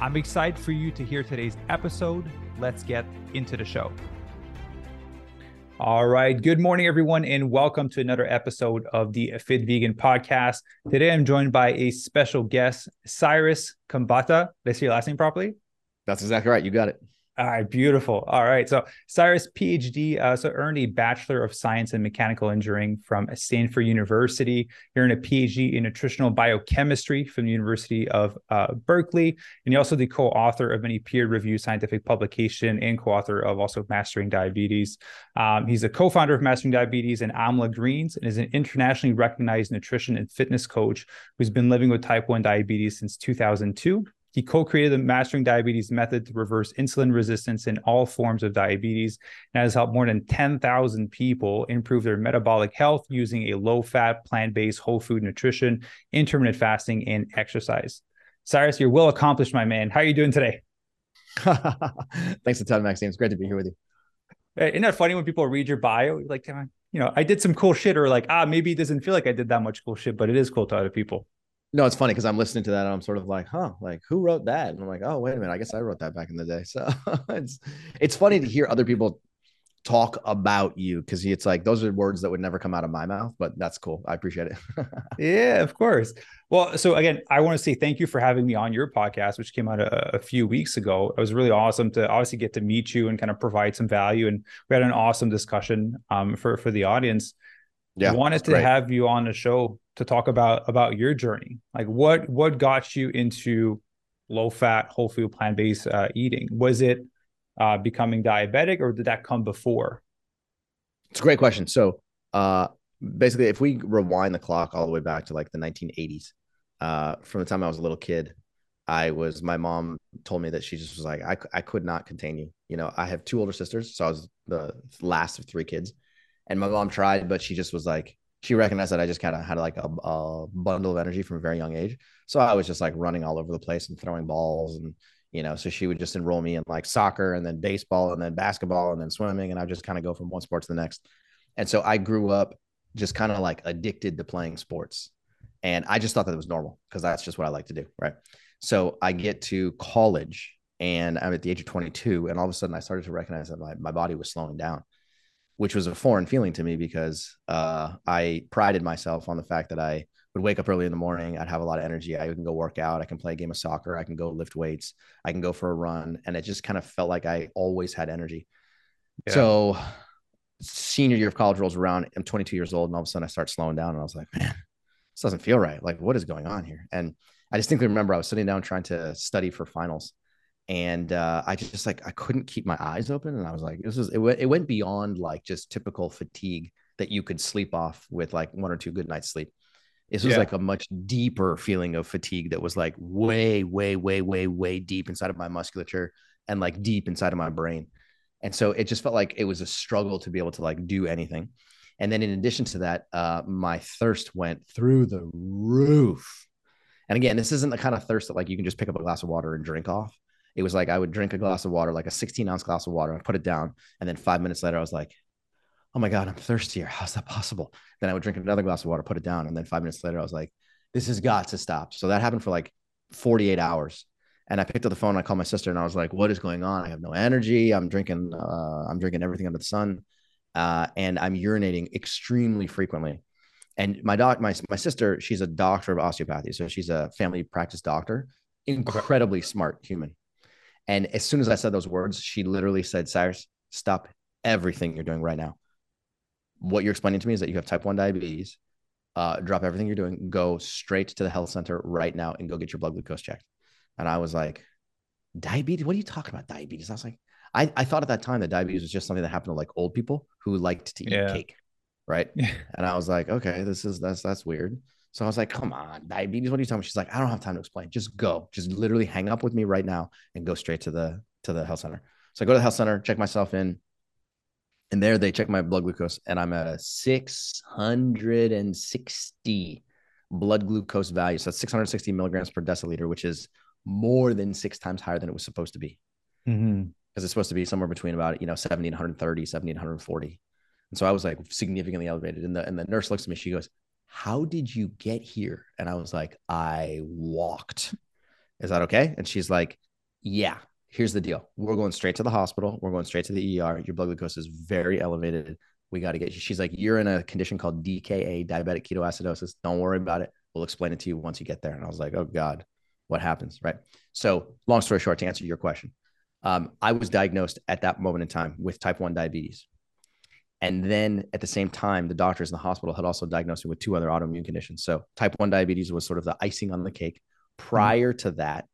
I'm excited for you to hear today's episode. Let's get into the show. All right. Good morning, everyone, and welcome to another episode of the Fit Vegan podcast. Today, I'm joined by a special guest, Cyrus Khambatta. Did I say your last name properly? That's exactly right. You got it. All right, beautiful. All right, so Cyrus, PhD, uh, so earned a Bachelor of Science in Mechanical Engineering from Stanford University. You're a PhD in Nutritional Biochemistry from the University of uh, Berkeley, and you're also the co-author of many peer-reviewed scientific publication and co-author of also Mastering Diabetes. Um, he's a co-founder of Mastering Diabetes and Amla Greens, and is an internationally recognized nutrition and fitness coach who's been living with type 1 diabetes since 2002 he co created the Mastering Diabetes method to reverse insulin resistance in all forms of diabetes and has helped more than 10,000 people improve their metabolic health using a low fat, plant based whole food nutrition, intermittent fasting, and exercise. Cyrus, you're well accomplished, my man. How are you doing today? Thanks a ton, Maxime. It's great to be here with you. Isn't that funny when people read your bio? Like, you know, I did some cool shit, or like, ah, maybe it doesn't feel like I did that much cool shit, but it is cool to other people. No, it's funny because I'm listening to that and I'm sort of like, huh, like who wrote that? And I'm like, oh, wait a minute, I guess I wrote that back in the day. So it's it's funny to hear other people talk about you because it's like those are words that would never come out of my mouth, but that's cool. I appreciate it. yeah, of course. Well, so again, I want to say thank you for having me on your podcast, which came out a, a, few weeks ago. It was really awesome to obviously get to meet you and kind of provide some value. And we had an awesome discussion um, for for the audience. Yeah, wanted to great. have you on the show to talk about about your journey. Like what what got you into low fat, whole food, plant based uh, eating? Was it uh, becoming diabetic, or did that come before? It's a great question. So, uh, basically, if we rewind the clock all the way back to like the 1980s, uh, from the time I was a little kid, I was my mom told me that she just was like I I could not contain you. You know, I have two older sisters, so I was the last of three kids, and my mom tried, but she just was like she recognized that I just kind of had like a, a, bundle of energy from a very young age. So I was just like running all over the place and throwing balls and you know, so she would just enroll me in like soccer and then baseball and then basketball and then swimming and I just kind of go from one sport to the next. And so I grew up just kind of like addicted to playing sports. And I just thought that it was normal because that's just what I like to do, right? So I get to college and I'm at the age of 22 and all of a sudden I started to recognize that my, my body was slowing down which was a foreign feeling to me because uh, I prided myself on the fact that I would wake up early in the morning. I'd have a lot of energy. I can go work out. I can play a game of soccer. I can go lift weights. I can go for a run. And it just kind of felt like I always had energy. Yeah. So, senior year of college rolls around. I'm 22 years old, and all of a sudden I start slowing down. And I was like, man, this doesn't feel right. Like, what is going on here? And I distinctly remember I was sitting down trying to study for finals and uh, I just like I couldn't keep my eyes open, and I was like, this is it. Went, it went beyond like just typical fatigue that you could sleep off with like one or two good nights sleep. This was yeah. like a much deeper feeling of fatigue that was like way, way, way, way, way deep inside of my musculature and like deep inside of my brain. And so it just felt like it was a struggle to be able to like do anything. And then in addition to that, uh, my thirst went through the roof. And again, this isn't the kind of thirst that like you can just pick up a glass of water and drink off it was like I would drink a glass of water, like a 16 ounce glass of water, I put it down. And then five minutes later, I was like, oh my God, I'm thirstier. How's that possible? Then I would drink another glass of water, put it down. And then five minutes later, I was like, this has got to stop. So that happened for like 48 hours. And I picked up the phone. I called my sister and I was like, what is going on? I have no energy. I'm drinking, uh, I'm drinking everything under the sun. Uh, and I'm urinating extremely frequently. And my doc, my, my sister, she's a doctor of osteopathy. So she's a family practice doctor, incredibly smart human. And as soon as I said those words, she literally said, Cyrus, stop everything you're doing right now. What you're explaining to me is that you have type 1 diabetes. Uh, drop everything you're doing, go straight to the health center right now and go get your blood glucose checked. And I was like, diabetes? What are you talking about? Diabetes? I was like, I, I thought at that time that diabetes was just something that happened to like old people who liked to eat yeah. cake. Right. and I was like, okay, this is that's that's weird. So I was like, come on, diabetes. What are you talking about? She's like, I don't have time to explain. Just go. Just literally hang up with me right now and go straight to the to the health center. So I go to the health center, check myself in, and there they check my blood glucose, and I'm at a 660 blood glucose value. So that's 660 milligrams per deciliter, which is more than six times higher than it was supposed to be. Mm-hmm. Because it's supposed to be somewhere between about, you know, 70 and 130, 70 and 140. And so I was like significantly elevated. And the and the nurse looks at me, she goes, How did you get here? And I was like, I walked. Is that okay? And she's like, Yeah, here's the deal. We're going straight to the hospital. We're going straight to the ER. Your blood glucose is very elevated. We got to get you. She's like, You're in a condition called DKA, diabetic ketoacidosis. Don't worry about it. We'll explain it to you once you get there. And I was like, Oh God, what happens? Right. So, long story short, to answer your question, um, I was diagnosed at that moment in time with type 1 diabetes. And then at the same time, the doctors in the hospital had also diagnosed me with two other autoimmune conditions. So type 1 diabetes was sort of the icing on the cake. Prior to that,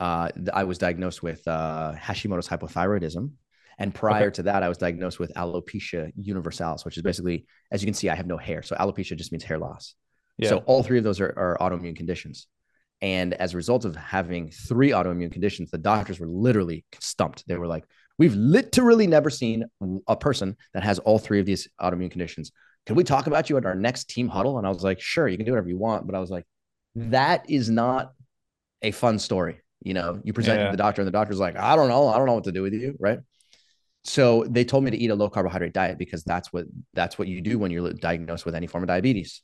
uh, I was diagnosed with uh, Hashimoto's hypothyroidism. And prior okay. to that, I was diagnosed with alopecia universalis, which is basically, as you can see, I have no hair. So alopecia just means hair loss. Yeah. So all three of those are, are autoimmune conditions. And as a result of having three autoimmune conditions, the doctors were literally stumped. They were like, We've literally never seen a person that has all three of these autoimmune conditions. Can we talk about you at our next team huddle? And I was like, sure, you can do whatever you want. But I was like, that is not a fun story. You know, you present yeah. to the doctor, and the doctor's like, I don't know. I don't know what to do with you. Right. So they told me to eat a low carbohydrate diet because that's what that's what you do when you're diagnosed with any form of diabetes.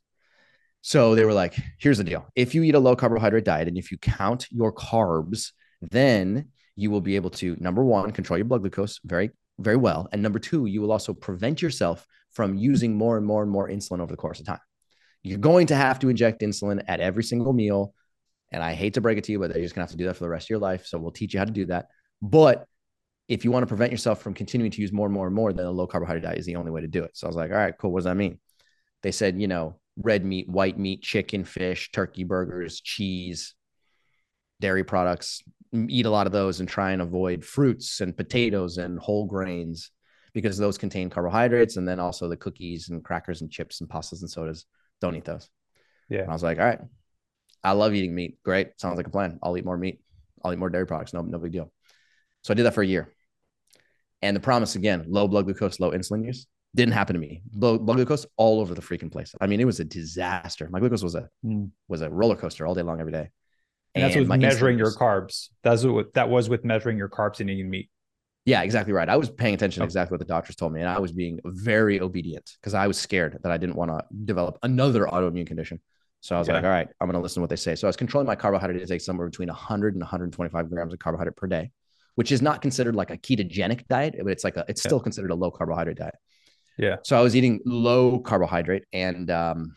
So they were like, here's the deal. If you eat a low carbohydrate diet and if you count your carbs, then you will be able to number one control your blood glucose very very well and number two you will also prevent yourself from using more and more and more insulin over the course of time. You're going to have to inject insulin at every single meal and i hate to break it to you but you're just going to have to do that for the rest of your life so we'll teach you how to do that. But if you want to prevent yourself from continuing to use more and more and more then a low carbohydrate diet is the only way to do it. So i was like all right cool what does that mean? They said you know red meat white meat chicken fish turkey burgers cheese dairy products eat a lot of those and try and avoid fruits and potatoes and whole grains because those contain carbohydrates and then also the cookies and crackers and chips and pastas and sodas. Don't eat those. Yeah. And i was like all right. I love eating meat. Great. Sounds like a plan. I'll eat more meat. I'll eat more dairy products. No no big deal. So i did that for a year. And the promise again low blood glucose low insulin use didn't happen to me. Low blood glucose all over the freaking place. I mean it was a disaster. My glucose was a mm. was a roller coaster all day long every day and that's with measuring your carbs. That's what that was with measuring your carbs and eating meat. Yeah, exactly right. I was paying attention to exactly what the doctors told me, and I was being very obedient because I was scared that I didn't want to develop another autoimmune condition. So I was okay. like, all right, I'm going to listen to what they say. So I was controlling my carbohydrate intake somewhere between 100 and 125 grams of carbohydrate per day, which is not considered like a ketogenic diet, but it's like a, it's yeah. still considered a low carbohydrate diet. Yeah. So I was eating low carbohydrate, and um,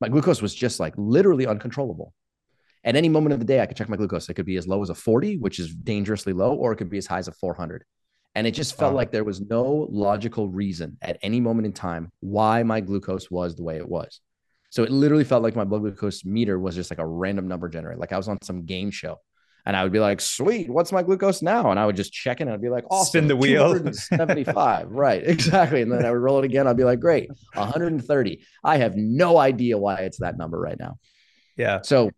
my glucose was just like literally uncontrollable at any moment of the day, I could check my glucose. It could be as low as a 40, which is dangerously low, or it could be as high as a 400. And it just felt wow. like there was no logical reason at any moment in time why my glucose was the way it was. So it literally felt like my blood glucose meter was just like a random number generator. Like I was on some game show and I would be like, sweet, what's my glucose now? And I would just check it and I'd be like, oh, spin the wheel. 75. right. Exactly. And then I would roll it again. I'd be like, great, 130. I have no idea why it's that number right now. Yeah. So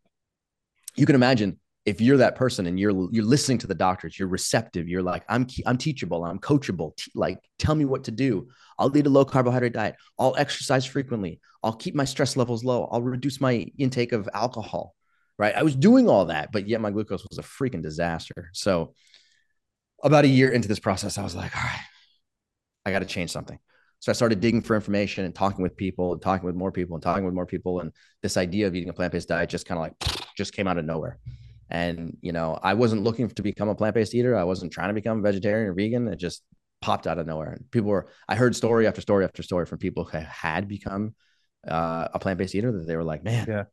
you can imagine if you're that person and you're you're listening to the doctors, you're receptive, you're like, I'm I'm teachable, I'm coachable. T- like, tell me what to do. I'll lead a low carbohydrate diet. I'll exercise frequently. I'll keep my stress levels low. I'll reduce my intake of alcohol. Right. I was doing all that, but yet my glucose was a freaking disaster. So about a year into this process, I was like, all right, I got to change something. So I started digging for information and talking with people and talking with more people and talking with more people. And this idea of eating a plant based diet just kind of like just came out of nowhere. And, you know, I wasn't looking to become a plant based eater. I wasn't trying to become a vegetarian or vegan. It just popped out of nowhere. And people were, I heard story after story after story from people who had become uh, a plant based eater that they were like, man, yeah.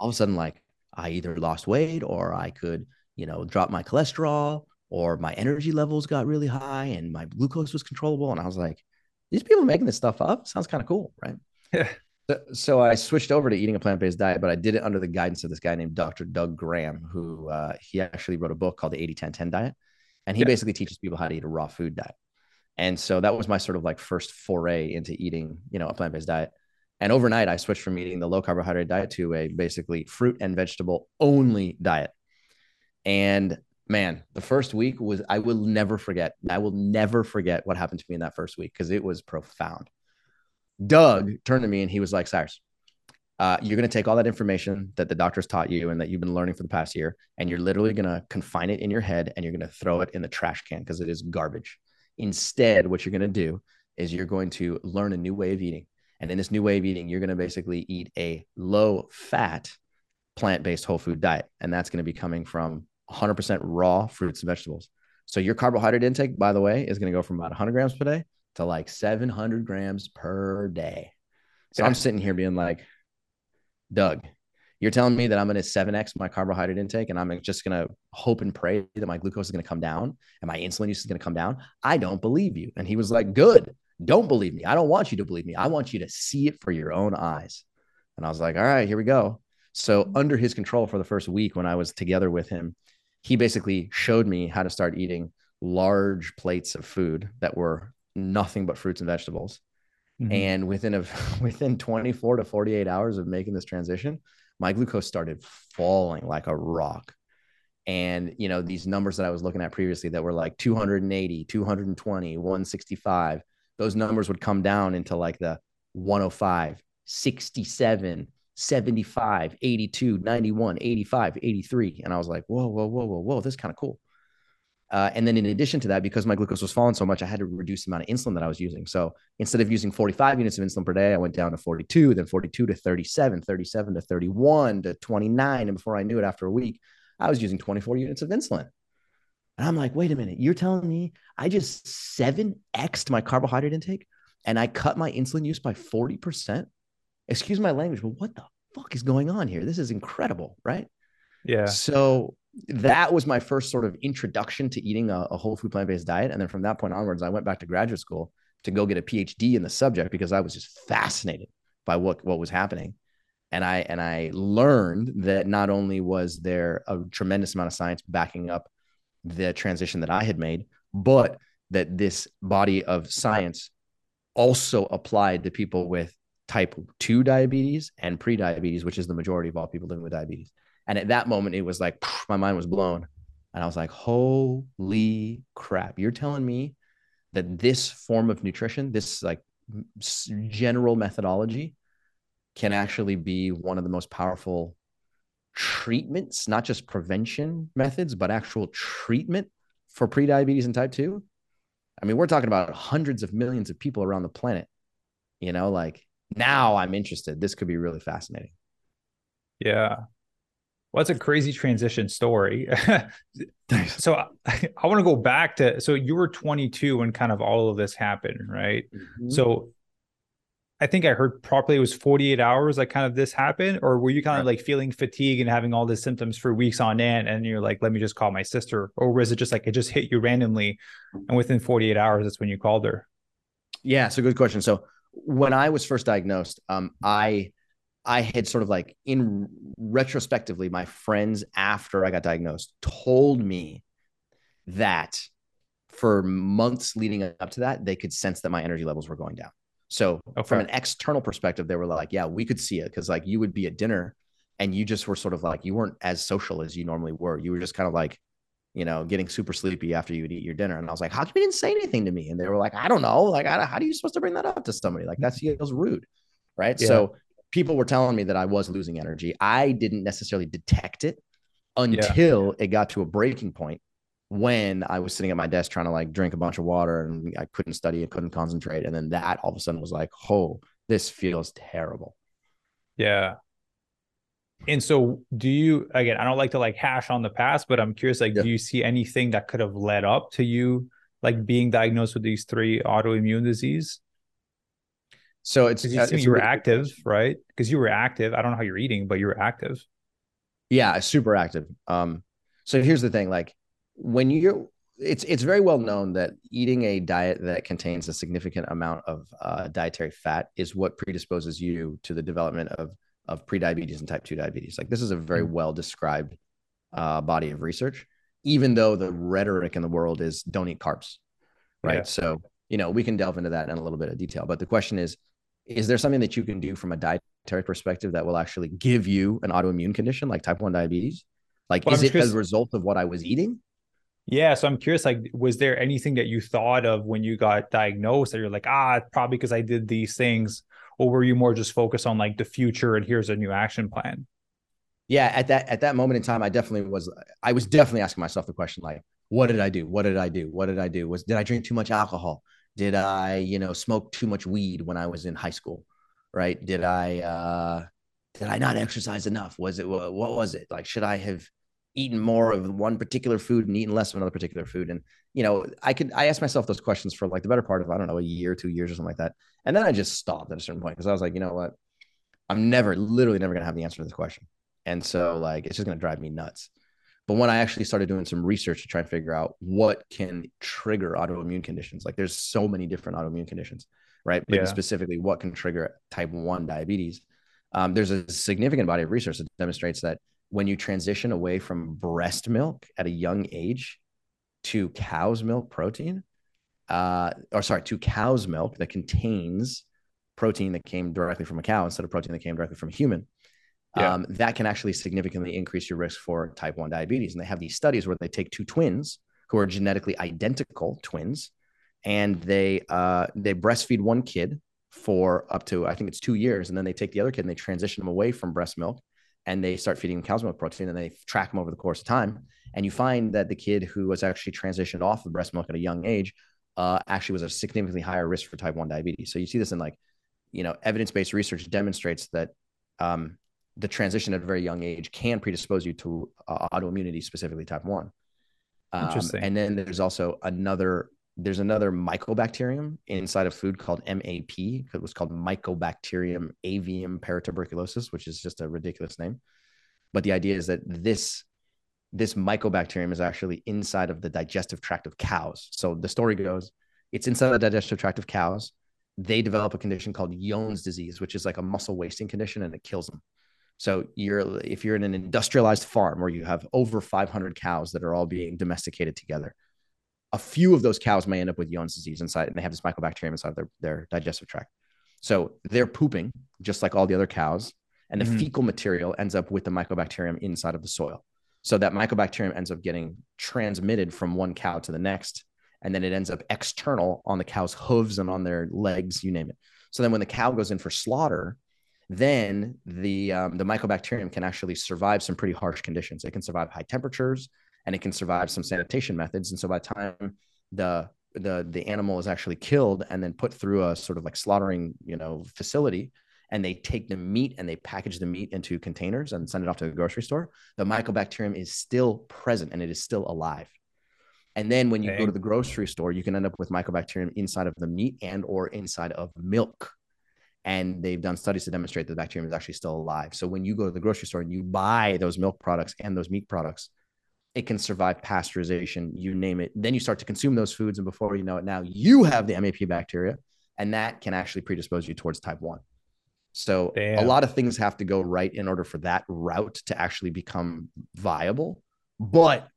all of a sudden, like I either lost weight or I could, you know, drop my cholesterol or my energy levels got really high and my glucose was controllable. And I was like, these people making this stuff up sounds kind of cool, right? Yeah. So, so, I switched over to eating a plant based diet, but I did it under the guidance of this guy named Dr. Doug Graham, who uh, he actually wrote a book called the 80 10 10 diet. And he yeah. basically teaches people how to eat a raw food diet. And so that was my sort of like first foray into eating, you know, a plant based diet. And overnight, I switched from eating the low carbohydrate diet to a basically fruit and vegetable only diet. And man, the first week was I will never forget. I will never forget what happened to me in that first week because it was profound. Doug turned to me and he was like, Cyrus, uh, you're going to take all that information that the doctors taught you and that you've been learning for the past year, and you're literally going to confine it in your head and you're going to throw it in the trash can because it is garbage. Instead, what you're going to do is you're going to learn a new way of eating. And in this new way of eating, you're going to basically eat a low fat, plant based whole food diet. And that's going to be coming from 100% raw fruits and vegetables. So your carbohydrate intake, by the way, is going to go from about 100 grams per day to like 700 grams per day. So yeah. I'm sitting here being like, Doug, you're telling me that I'm going to 7x my carbohydrate intake and I'm just going to hope and pray that my glucose is going to come down and my insulin use is going to come down. I don't believe you. And he was like, Good. Don't believe me. I don't want you to believe me. I want you to see it for your own eyes. And I was like, All right, here we go. So, under his control for the first week when I was together with him, he basically showed me how to start eating large plates of food that were nothing but fruits and vegetables Mm-hmm. And within a within 24 to 48 hours of making this transition, my glucose started falling like a rock. And you know, these numbers that I was looking at previously that were like 280, 220, 165, those numbers would come down into like the 105, 67, 75, 82, 91, 85, 83. And I was like, whoa, whoa, whoa, whoa, whoa, this is kind of cool. Uh, and then in addition to that, because my glucose was falling so much, I had to reduce the amount of insulin that I was using. So instead of using 45 units of insulin per day, I went down to 42, then 42 to 37, 37 to 31 to 29. And before I knew it, after a week, I was using 24 units of insulin. And I'm like, wait a minute, you're telling me I just 7xed my carbohydrate intake and I cut my insulin use by 40%? Excuse my language, but what the fuck is going on here? This is incredible, right? Yeah. So that was my first sort of introduction to eating a, a whole food plant based diet. And then from that point onwards, I went back to graduate school to go get a PhD in the subject because I was just fascinated by what what was happening. And I and I learned that not only was there a tremendous amount of science backing up the transition that I had made, but that this body of science also applied to people with type 2 diabetes and pre-diabetes, which is the majority of all people living with diabetes. And at that moment, it was like my mind was blown. And I was like, holy crap. You're telling me that this form of nutrition, this like general methodology, can actually be one of the most powerful treatments, not just prevention methods, but actual treatment for prediabetes and type 2. I mean, we're talking about hundreds of millions of people around the planet. You know, like now I'm interested. This could be really fascinating. Yeah. Well, that's a crazy transition story. so I, I want to go back to so you were 22 when kind of all of this happened, right? Mm-hmm. So I think I heard properly it was 48 hours like kind of this happened, or were you kind of like feeling fatigue and having all the symptoms for weeks on end, and you're like, let me just call my sister, or was it just like it just hit you randomly, and within 48 hours that's when you called her? Yeah, it's a good question. So when I was first diagnosed, um, I I had sort of like in retrospectively, my friends after I got diagnosed told me that for months leading up to that, they could sense that my energy levels were going down. So okay. from an external perspective, they were like, yeah, we could see it because like you would be at dinner and you just were sort of like you weren't as social as you normally were. You were just kind of like, you know, getting super sleepy after you would eat your dinner. And I was like, how come you didn't say anything to me? And they were like, I don't know. Like, how are you supposed to bring that up to somebody? Like that feels rude. Right. Yeah. So people were telling me that I was losing energy. I didn't necessarily detect it until yeah. it got to a breaking point when I was sitting at my desk trying to like drink a bunch of water and I couldn't study, and couldn't concentrate. And then that all of a sudden was like, oh, this feels terrible. Yeah. And so do you again, I don't like to like hash on the past, but I'm curious, like, yeah. do you see anything that could have led up to you like being diagnosed with these three autoimmune disease? So it's, you, uh, it's you were active, right? Because you were active. I don't know how you're eating, but you were active. Yeah, super active. Um, so here's the thing: like when you're, it's it's very well known that eating a diet that contains a significant amount of uh, dietary fat is what predisposes you to the development of of prediabetes and type two diabetes. Like this is a very mm-hmm. well described uh, body of research, even though the rhetoric in the world is don't eat carbs, right? Yeah. So you know we can delve into that in a little bit of detail, but the question is is there something that you can do from a dietary perspective that will actually give you an autoimmune condition like type 1 diabetes like well, is it as a result of what i was eating Yeah, so I'm curious. Like, was there anything that you thought of when you got diagnosed that you're like, ah, probably because I did these things, or were you more just focused on like the future and here's a new action plan? Yeah, at that at that moment in time, I definitely was. I was definitely asking myself the question like, what did I do? What did I do? What did I do? Was did I drink too much alcohol? Did I, you know, smoke too much weed when I was in high school? Right? Did I uh did I not exercise enough? Was it what was it? Like should I have eaten more of one particular food and eaten less of another particular food? And you know, I could I asked myself those questions for like the better part of I don't know, a year, two years or something like that. And then I just stopped at a certain point because I was like, you know what? I'm never literally never gonna have the answer to this question. And so like it's just gonna drive me nuts. But when I actually started doing some research to try and figure out what can trigger autoimmune conditions, like there's so many different autoimmune conditions, right? But yeah. specifically, what can trigger type 1 diabetes? Um, there's a significant body of research that demonstrates that when you transition away from breast milk at a young age to cow's milk protein, uh, or sorry, to cow's milk that contains protein that came directly from a cow instead of protein that came directly from a human, yeah. um, that can actually significantly increase your risk for type 1 diabetes. And they have these studies where they take two twins who are genetically identical twins and they uh, they breastfeed one kid for up to I think it's two years, and then they take the other kid and they transition them away from breast milk and they start feeding them cow's milk protein and they track them over the course of time. And you find that the kid who was actually transitioned off of breast milk at a young age uh, actually was a significantly higher risk for type 1 diabetes. So you see this in like, you know, evidence based research demonstrates that um, the transition at a very young age can predispose you to uh, autoimmunity, specifically type one. Um, Interesting. And then there's also another there's another mycobacterium inside of food called MAP. It was called Mycobacterium avium paratuberculosis, which is just a ridiculous name. But the idea is that this this mycobacterium is actually inside of the digestive tract of cows. So the story goes, it's inside the digestive tract of cows. They develop a condition called Johne's disease, which is like a muscle wasting condition, and it kills them. So you're if you're in an industrialized farm where you have over 500 cows that are all being domesticated together, a few of those cows may end up with Johne's disease inside, and they have this mycobacterium inside their their digestive tract. So they're pooping just like all the other cows, and the mm-hmm. fecal material ends up with the mycobacterium inside of the soil. So that mycobacterium ends up getting transmitted from one cow to the next, and then it ends up external on the cow's hooves and on their legs, you name it. So then when the cow goes in for slaughter, then the um, the mycobacterium can actually survive some pretty harsh conditions. It can survive high temperatures and it can survive some sanitation methods. And so by the time the the the animal is actually killed and then put through a sort of like slaughtering you know facility and they take the meat and they package the meat into containers and send it off to the grocery store the mycobacterium is still present and it is still alive and then when you okay. go to the grocery store you can end up with mycobacterium inside of the meat and or inside of milk and they've done studies to demonstrate that the bacterium is actually still alive. So when you go to the grocery store and you buy those milk products and those meat products, it can survive pasteurization, you name it. Then you start to consume those foods, and before you know it, now you have the MAP bacteria, and that can actually predispose you towards type one. So Damn. a lot of things have to go right in order for that route to actually become viable. But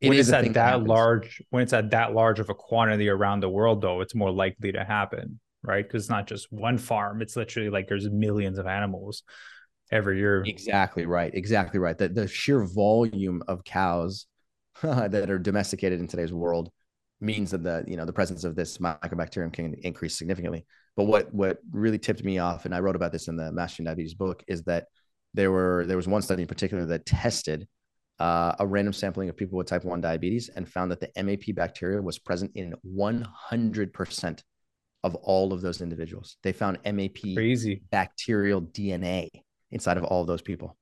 it when it's at that that large, when it's at that large of a quantity around the world, though, it's more likely to happen right? Because it's not just one farm; it's literally like there's millions of animals every year. Exactly right. Exactly right. The the sheer volume of cows that are domesticated in today's world means that the you know the presence of this mycobacterium can increase significantly. But what what really tipped me off, and I wrote about this in the Mastering Diabetes book, is that there were there was one study in particular that tested uh, a random sampling of people with type 1 diabetes and found that the MAP bacteria was present in 100% of all of those individuals. They found MAP Crazy. bacterial DNA inside of all of those people.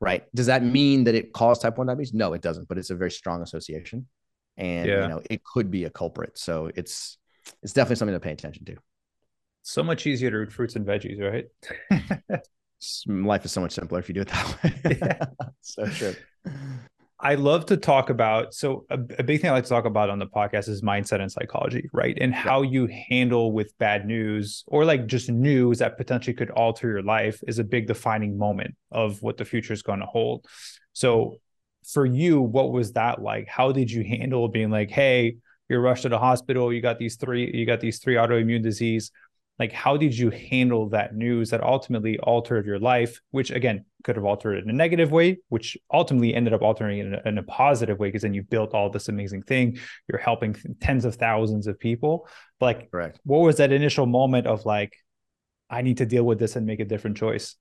Right. Does that mean that it caused type 1 diabetes? No, it doesn't, but it's a very strong association. And yeah. you know, it could be a culprit. So it's it's definitely something to pay attention to. So much easier to eat fruits and veggies, right? Life is so much simpler if you do it that way. yeah. so true. I love to talk about. So, a, a, big thing I like to talk about on the podcast is mindset and psychology, right? And how you handle with bad news or like just news that potentially could alter your life is a big defining moment of what the future is going to hold. So, mm-hmm. for you, what was that like? How did you handle being like, hey, you're rushed to the hospital, you got these three, you got these three autoimmune disease. Like how did you handle that news that ultimately altered your life which again could have altered it in a negative way which ultimately ended up altering it in a, in a positive way because then you built all this amazing thing you're helping tens of thousands of people like Correct. what was that initial moment of like i need to deal with this and make a different choice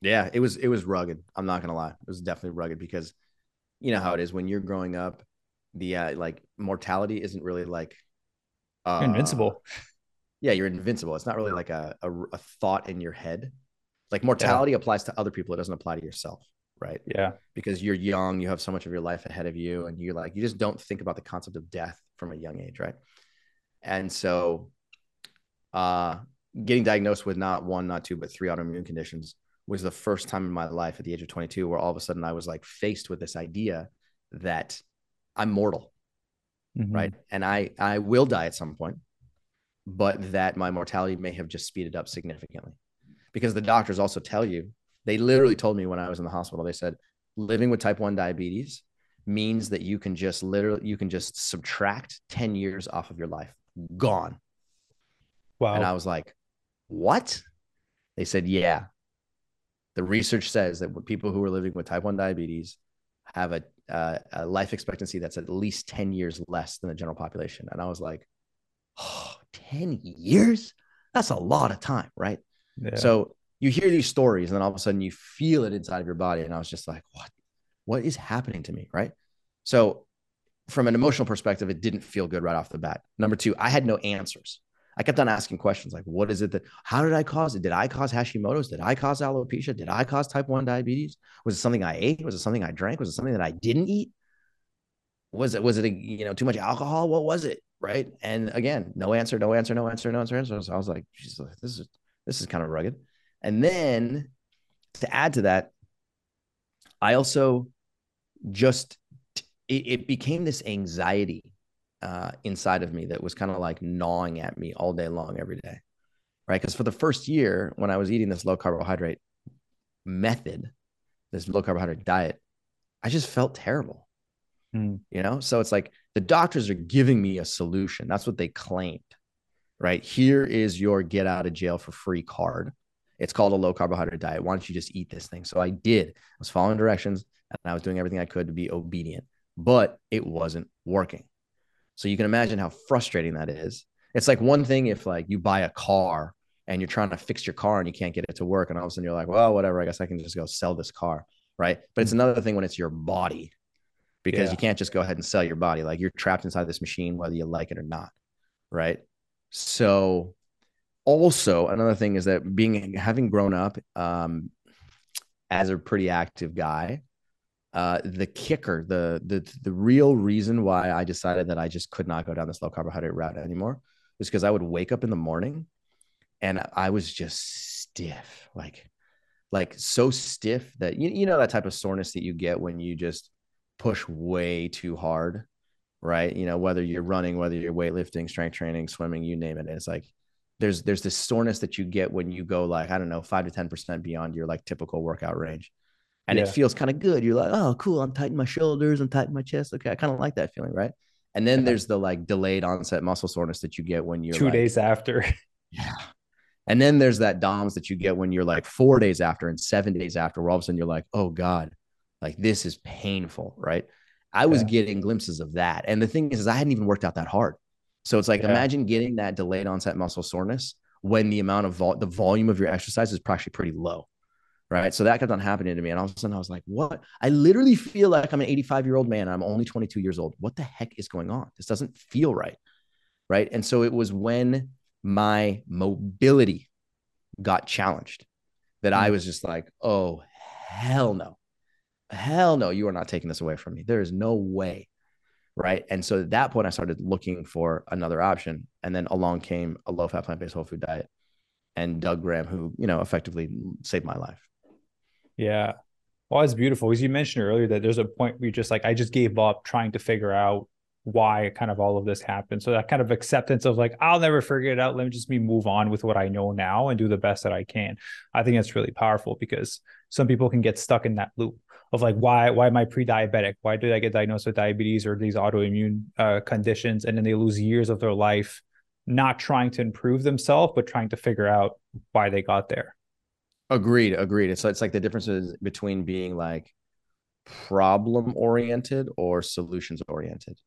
Yeah, it was it was rugged. I'm not gonna lie, it was definitely rugged because you know how it is when you're growing up. The uh, like mortality isn't really like uh, invincible Yeah, you're invincible. It's not really like a a, a thought in your head. Like mortality applies to other people. It doesn't apply to yourself, right? yeah Because you're young, you have so much of your life ahead of you, and you're like you just don't think about the concept of death from a young age, right? And so, uh, getting diagnosed with not one, not two, but three autoimmune conditions was the first time in my life at the age of 22 where all of a sudden I was like faced with this idea that I'm mortal, Mhm. right? And I I will die at some point, but that my mortality may have just speeded up significantly. Because the doctors also tell you, they literally told me when I was in the hospital, they said living with type 1 diabetes means that you can just literally you can just subtract 10 years off of your life. Gone. wow And I was like, what? They said, yeah. The research says that people who are living with type 1 diabetes have a, uh, a life expectancy that's at least 10 years less than the general population. And I was like, oh, 10 years? That's a lot of time, right? yeah. So you hear these stories and then all of a sudden you feel it inside of your body. And I was just like, what? What is happening to me? Right. So from an emotional perspective, it didn't feel good right off the bat. Number two, I had no answers. I kept on asking questions like, what is it that, how did I cause it? Did I cause Hashimoto's? Did I cause alopecia? Did I cause type 1 diabetes? Was it something I ate? Was it something I drank? Was it something that I didn't eat? Was it, was it, a, you know, too much alcohol? What was it? Right. And again, no answer, no answer, no answer, no answer. answer. So I was like, Jesus, this is, this is kind of rugged. And then to add to that, I also just, it, it became this anxiety uh, inside of me that was kind of like gnawing at me all day long, every day. Right. Because for the first year, when I was eating this low carbohydrate method, this low carbohydrate diet, I just felt terrible. Mm. You know, so it's like the doctors are giving me a solution. That's what they claimed. Right. Here is your get out of jail for free card. It's called a low carbohydrate diet. Why don't you just eat this thing? So I did. I was following directions and I was doing everything I could to be obedient, but it wasn't working. So you can imagine how frustrating that is. It's like one thing if like you buy a car and you're trying to fix your car and you can't get it to work, and all of a sudden you're like, well, whatever, I guess I can just go sell this car, right? But it's another thing when it's your body because Yeah. you can't just go ahead and sell your body. Like you're trapped inside this machine, whether you like it or not, right? So also another thing is that being having grown up um, as a pretty active guy, uh, the kicker, the the the real reason why I decided that I just could not go down this low carbohydrate route anymore was because I would wake up in the morning and I was just stiff, like like so stiff that you, you know that type of soreness that you get when you just push way too hard, right? You know, whether you're running, whether you're weightlifting, strength training, swimming, you name it. It's like there's there's this soreness that you get when you go like, I don't know, five to 10% beyond your like typical workout range. And it feels kind of good. You're like, oh, cool. I'm tightening my shoulders, I'm tightening my chest. Okay. I kind of like that feeling, right? And then there's the like delayed onset muscle soreness that you get when you're two like, days after yeah. And then there's that DOMS that you get when you're like four days after and seven days after, where all of a sudden you're like, oh God, like this is painful, right? I was Yeah. getting glimpses of that. And the thing is, is I hadn't even worked out that hard. So it's like, Yeah. imagine getting that delayed onset muscle soreness when the amount of vol- the volume of your exercise is actually pretty low. Right. So that kept on happening to me. And all of a sudden I was like, what? I literally feel like I'm an 85 year old man. And I'm only 22 years old. What the heck is going on? This doesn't feel right. Right. And so it was when my mobility got challenged that I Mm. was just like, oh, hell no. Hell no, you are not taking this away from me. There is no way. Right. And so at that point, I started looking for another option. And then along came a low fat, plant based whole food diet and Doug Graham, who, you know, effectively saved my life. Yeah. Well, it's beautiful. As you mentioned earlier, that there's a point where you just like, I just gave up trying to figure out why kind of all of this happened. So that kind of acceptance of like, I'll never figure it out. Let me just me move on with what I know now and do the best that I can. I think that's really powerful because some people can get stuck in that loop of like, why, why am I pre-diabetic? Why did I get diagnosed with diabetes or these autoimmune uh, conditions? And then they lose years of their life not trying to improve themselves, but trying to figure out why they got there. Agreed. Agreed. It's it's like the differences between being like problem oriented or solutions oriented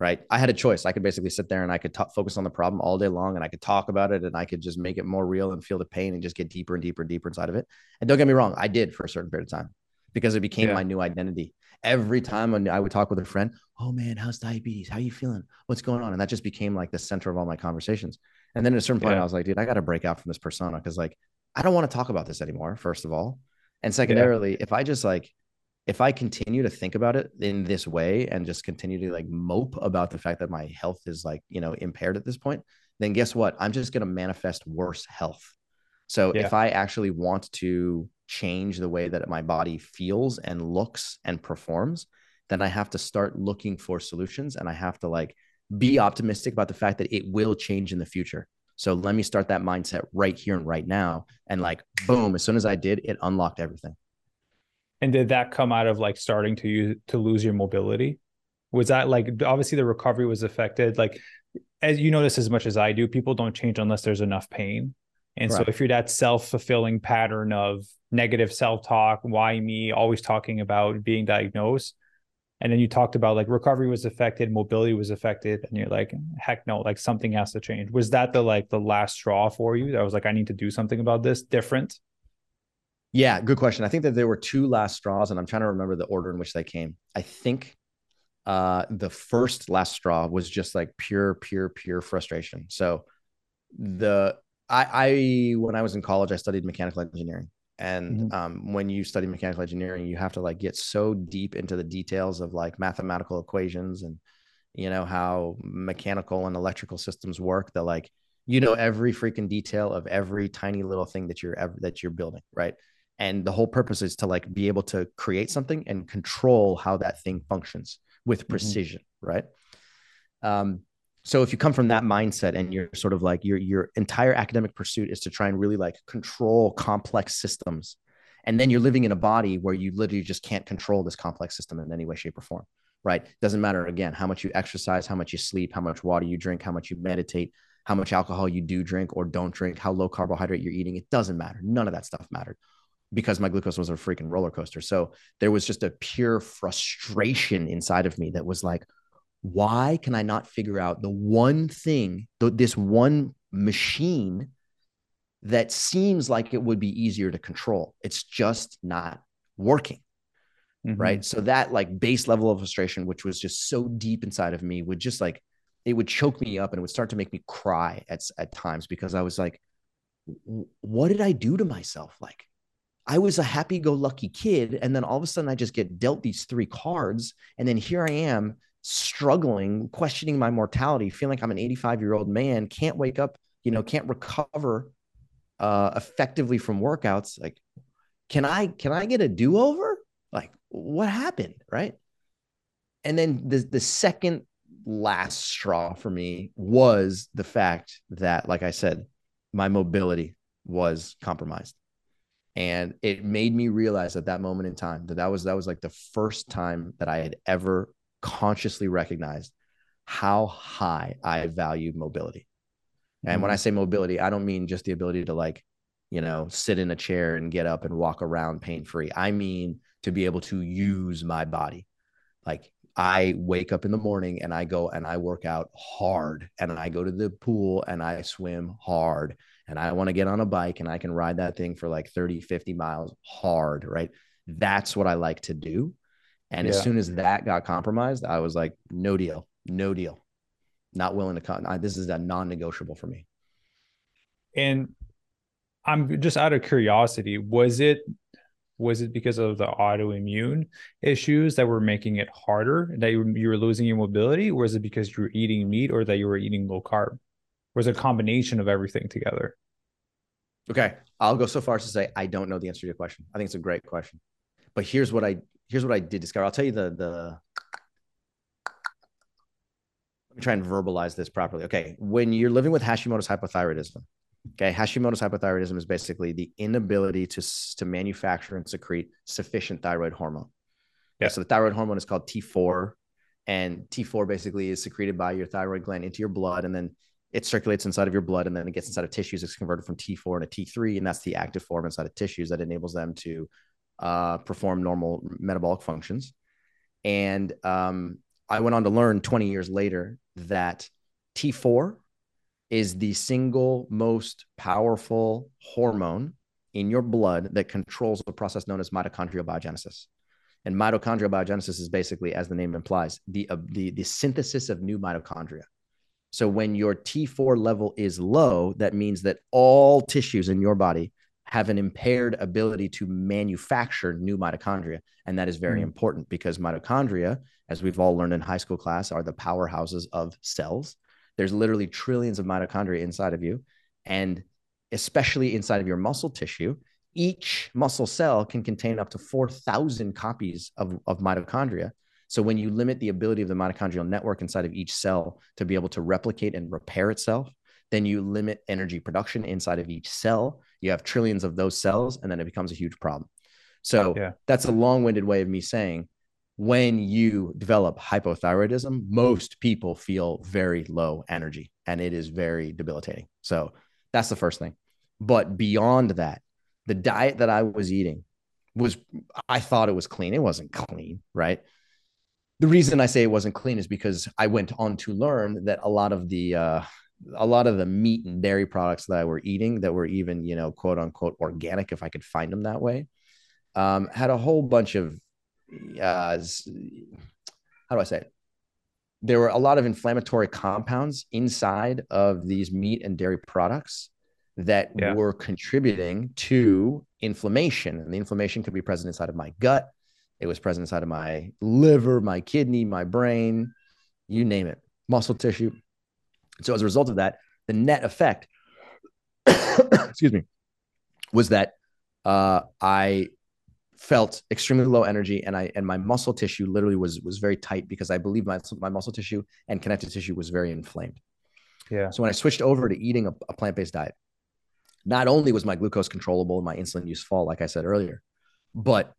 right i had a choice i could basically sit there and i could t- focus on the problem all day long and i could talk about it and i could just make it more real and feel the pain and just get deeper and deeper and deeper inside of it and don't get me wrong i did for a certain period of time because it became yeah. my new identity every time when i would talk with a friend oh man how's diabetes how you feeling what's going on and that just became like the center of all my conversations and then at a certain point yeah. i was like dude i got to break out from this persona because like i don't want to talk about this anymore first of all and secondarily yeah. if i just like if I continue to think about it in this way and just continue to like mope about the fact that my health is like, you know, impaired at this point, then guess what? I'm just going to manifest worse health. So yeah. if I actually want to change the way that my body feels and looks and performs, then I have to start looking for solutions and I have to like be optimistic about the fact that it will change in the future. So let me start that mindset right here and right now. And like, boom, as soon as I did, it unlocked everything. And did that come out of like starting to use to lose your mobility? Was that like obviously the recovery was affected? Like as you notice as much as I do, people don't change unless there's enough pain. And right. so if you're that self-fulfilling pattern of negative self-talk, why me, always talking about being diagnosed, and then you talked about like recovery was affected, mobility was affected, and you're like, heck no, like something has to change. Was that the like the last straw for you? That was like, I need to do something about this different. Yeah, good question. I think that there were two last straws, and I'm trying to remember the order in which they came. I think uh, the first last straw was just like pure, pure, pure frustration. So the I, I when I was in college, I studied mechanical engineering, and mm-hmm. um, when you study mechanical engineering, you have to like get so deep into the details of like mathematical equations and you know how mechanical and electrical systems work. That like you know every freaking detail of every tiny little thing that you're ever that you're building, right? and the whole purpose is to like be able to create something and control how that thing functions with mm-hmm. precision mm-hmm. right um, so if you come from that mindset and you're sort of like your your entire academic pursuit is to try and really like control complex systems and then you're living in a body where you literally just can't control this complex system in any way shape or form right doesn't matter again how much you exercise how much you sleep how much water you drink how much you meditate how much alcohol you do drink or don't drink how low carbohydrate you're eating it doesn't matter none of that stuff mattered because my glucose was a freaking roller coaster. So there was just a pure frustration inside of me that was like, why can I not figure out the one thing, this one machine that seems like it would be easier to control? It's just not working. Mm-hmm. Right. So that like base level of frustration, which was just so deep inside of me, would just like, it would choke me up and it would start to make me cry at, at times because I was like, what did I do to myself? Like, I was a happy go lucky kid. And then all of a sudden, I just get dealt these three cards. And then here I am struggling, questioning my mortality, feeling like I'm an 85 year old man, can't wake up, you know, can't recover uh, effectively from workouts. Like, can I, can I get a do over? Like, what happened? Right. And then the, the second last straw for me was the fact that, like I said, my mobility was compromised and it made me realize at that moment in time that that was that was like the first time that i had ever consciously recognized how high i valued mobility and mm-hmm. when i say mobility i don't mean just the ability to like you know sit in a chair and get up and walk around pain free i mean to be able to use my body like I wake up in the morning and I go and I work out hard and I go to the pool and I swim hard and I want to get on a bike and I can ride that thing for like 30, 50 miles hard, right? That's what I like to do. And yeah. as soon as that got compromised, I was like, no deal, no deal. Not willing to cut. This is a non negotiable for me. And I'm just out of curiosity, was it was it because of the autoimmune issues that were making it harder that you, you were losing your mobility or was it because you were eating meat or that you were eating low carb was it a combination of everything together? Okay, I'll go so far as to say I don't know the answer to your question. I think it's a great question, but here's what I here's what I did discover. I'll tell you the the. Let me try and verbalize this properly. Okay, when you're living with Hashimoto's hypothyroidism, okay, Hashimoto's hypothyroidism is basically the inability to to manufacture and secrete sufficient thyroid hormone. Yeah. So the thyroid hormone is called T4, and T4 basically is secreted by your thyroid gland into your blood, and then it circulates inside of your blood and then it gets inside of tissues. It's converted from T4 into T3, and that's the active form inside of tissues that enables them to uh, perform normal metabolic functions. And um, I went on to learn 20 years later that T4 is the single most powerful hormone in your blood that controls a process known as mitochondrial biogenesis. And mitochondrial biogenesis is basically, as the name implies, the, uh, the, the synthesis of new mitochondria. So when your T4 level is low, that means that all tissues in your body have an impaired ability to manufacture new mitochondria. And that is very mm. important because mitochondria, as we've all learned in high school class, are the powerhouses of cells. There's literally trillions of mitochondria inside of you. And especially inside of your muscle tissue, each muscle cell can contain up to 4,000 copies of, of mitochondria. So when you limit the ability of the mitochondrial network inside of each cell to be able to replicate and repair itself, then you limit energy production inside of each cell. You have trillions of those cells, and then it becomes a huge problem. So yeah. that's a long winded way of me saying when you develop hypothyroidism, most people feel very low energy and it is very debilitating. So that's the first thing. But beyond that, the diet that I was eating was, I thought it was clean. It wasn't clean, right? The reason I say it wasn't clean is because I went on to learn that a lot of the, uh, a lot of the meat and dairy products that I were eating that were even, you know, quote unquote organic, if I could find them that way, um, had a whole bunch of, uh, how do I say it? There were a lot of inflammatory compounds inside of these meat and dairy products that yeah. were contributing to inflammation. And the inflammation could be present inside of my gut. It was present inside of my liver, my kidney, my brain, you name it, muscle tissue. So as a result of that, the net effect, excuse me, was that uh, I felt extremely low energy and I and my muscle tissue literally was was very tight because I believe my my muscle tissue and connective tissue was very inflamed. Yeah. So when I switched over to eating a, a plant-based diet, not only was my glucose controllable and my insulin use fall, like I said earlier, but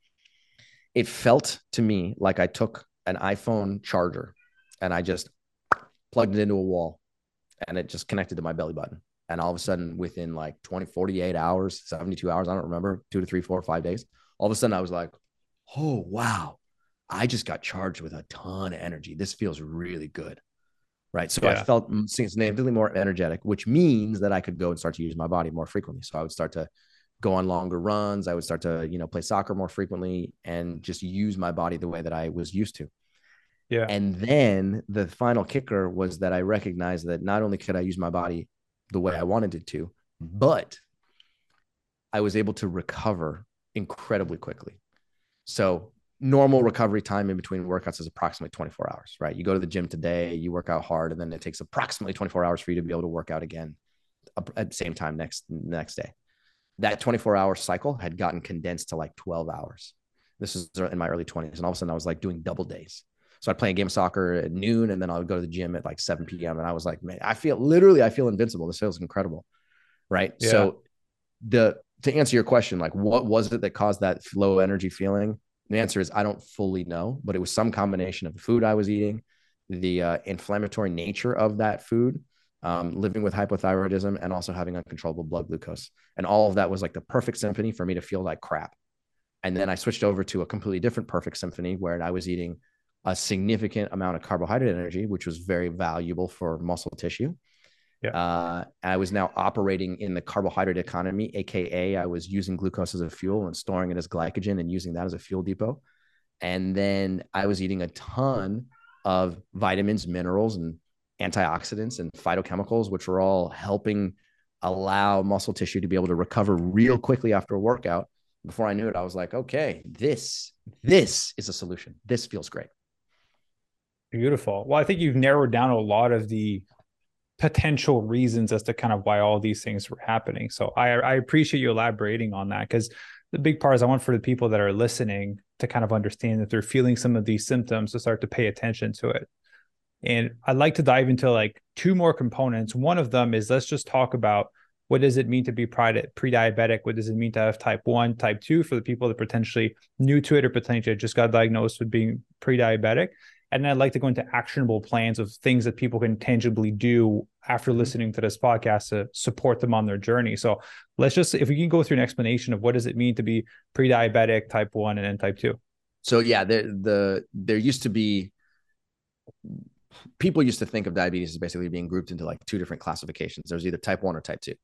it felt to me like I took an iPhone charger and I just plugged it into a wall and it just connected to my belly button. And all of a sudden, within like 20, 48 hours, 72 hours, I don't remember, two to three, four, five days, all of a sudden I was like, oh, wow, I just got charged with a ton of energy. This feels really good. Right. So yeah. I felt significantly more energetic, which means that I could go and start to use my body more frequently. So I would start to go on longer runs. I would start to, you know, play soccer more frequently and just use my body the way that I was used to. Yeah. And then the final kicker was that I recognized that not only could I use my body the way I wanted it to, but I was able to recover incredibly quickly. So normal recovery time in between workouts is approximately 24 hours, right? You go to the gym today, you work out hard, and then it takes approximately 24 hours for you to be able to work out again at the same time next next day. That 24 hour cycle had gotten condensed to like 12 hours. This is in my early 20s, and all of a sudden I was like doing double days. So I'd play a game of soccer at noon and then I would go to the gym at like 7 p.m. And I was like, man, I feel literally, I feel invincible. This feels incredible. Right. Yeah. So the, to answer your question, like what was it that caused that low energy feeling? The answer is I don't fully know, but it was some combination of the food I was eating, the uh, inflammatory nature of that food, um, living with hypothyroidism, and also having uncontrollable blood glucose. And all of that was like the perfect symphony for me to feel like crap. And then I switched over to a completely different perfect symphony where I was eating a significant amount of carbohydrate energy, which was very valuable for muscle tissue. Yeah. Uh, I was now operating in the carbohydrate economy, aka I was using glucose as a fuel and storing it as glycogen and using that as a fuel depot. And then I was eating a ton of vitamins, minerals, and antioxidants and phytochemicals, which were all helping allow muscle tissue to be able to recover real quickly after a workout. Before I knew it, I was like, okay, this this is a solution. This feels great. Beautiful. Well, I think you've narrowed down a lot of the potential reasons as to kind of why all these things were happening. So I, I appreciate you elaborating on that because the big part is I want for the people that are listening to kind of understand that they're feeling some of these symptoms to start to pay attention to it. And I'd like to dive into like two more components. One of them is let's just talk about what does it mean to be pre-diabetic? What does it mean to have type one, type two for the people that potentially new to it or potentially just got diagnosed with being pre-diabetic? And then I'd like to go into actionable plans of things that people can tangibly do after mm-hmm. listening to this podcast to support them on their journey. So let's just, if we can go through an explanation of what does it mean to be pre-diabetic, type one, and then type two. So yeah, there the there used to be people used to think of diabetes as basically being grouped into like two different classifications. There's either type one or type two.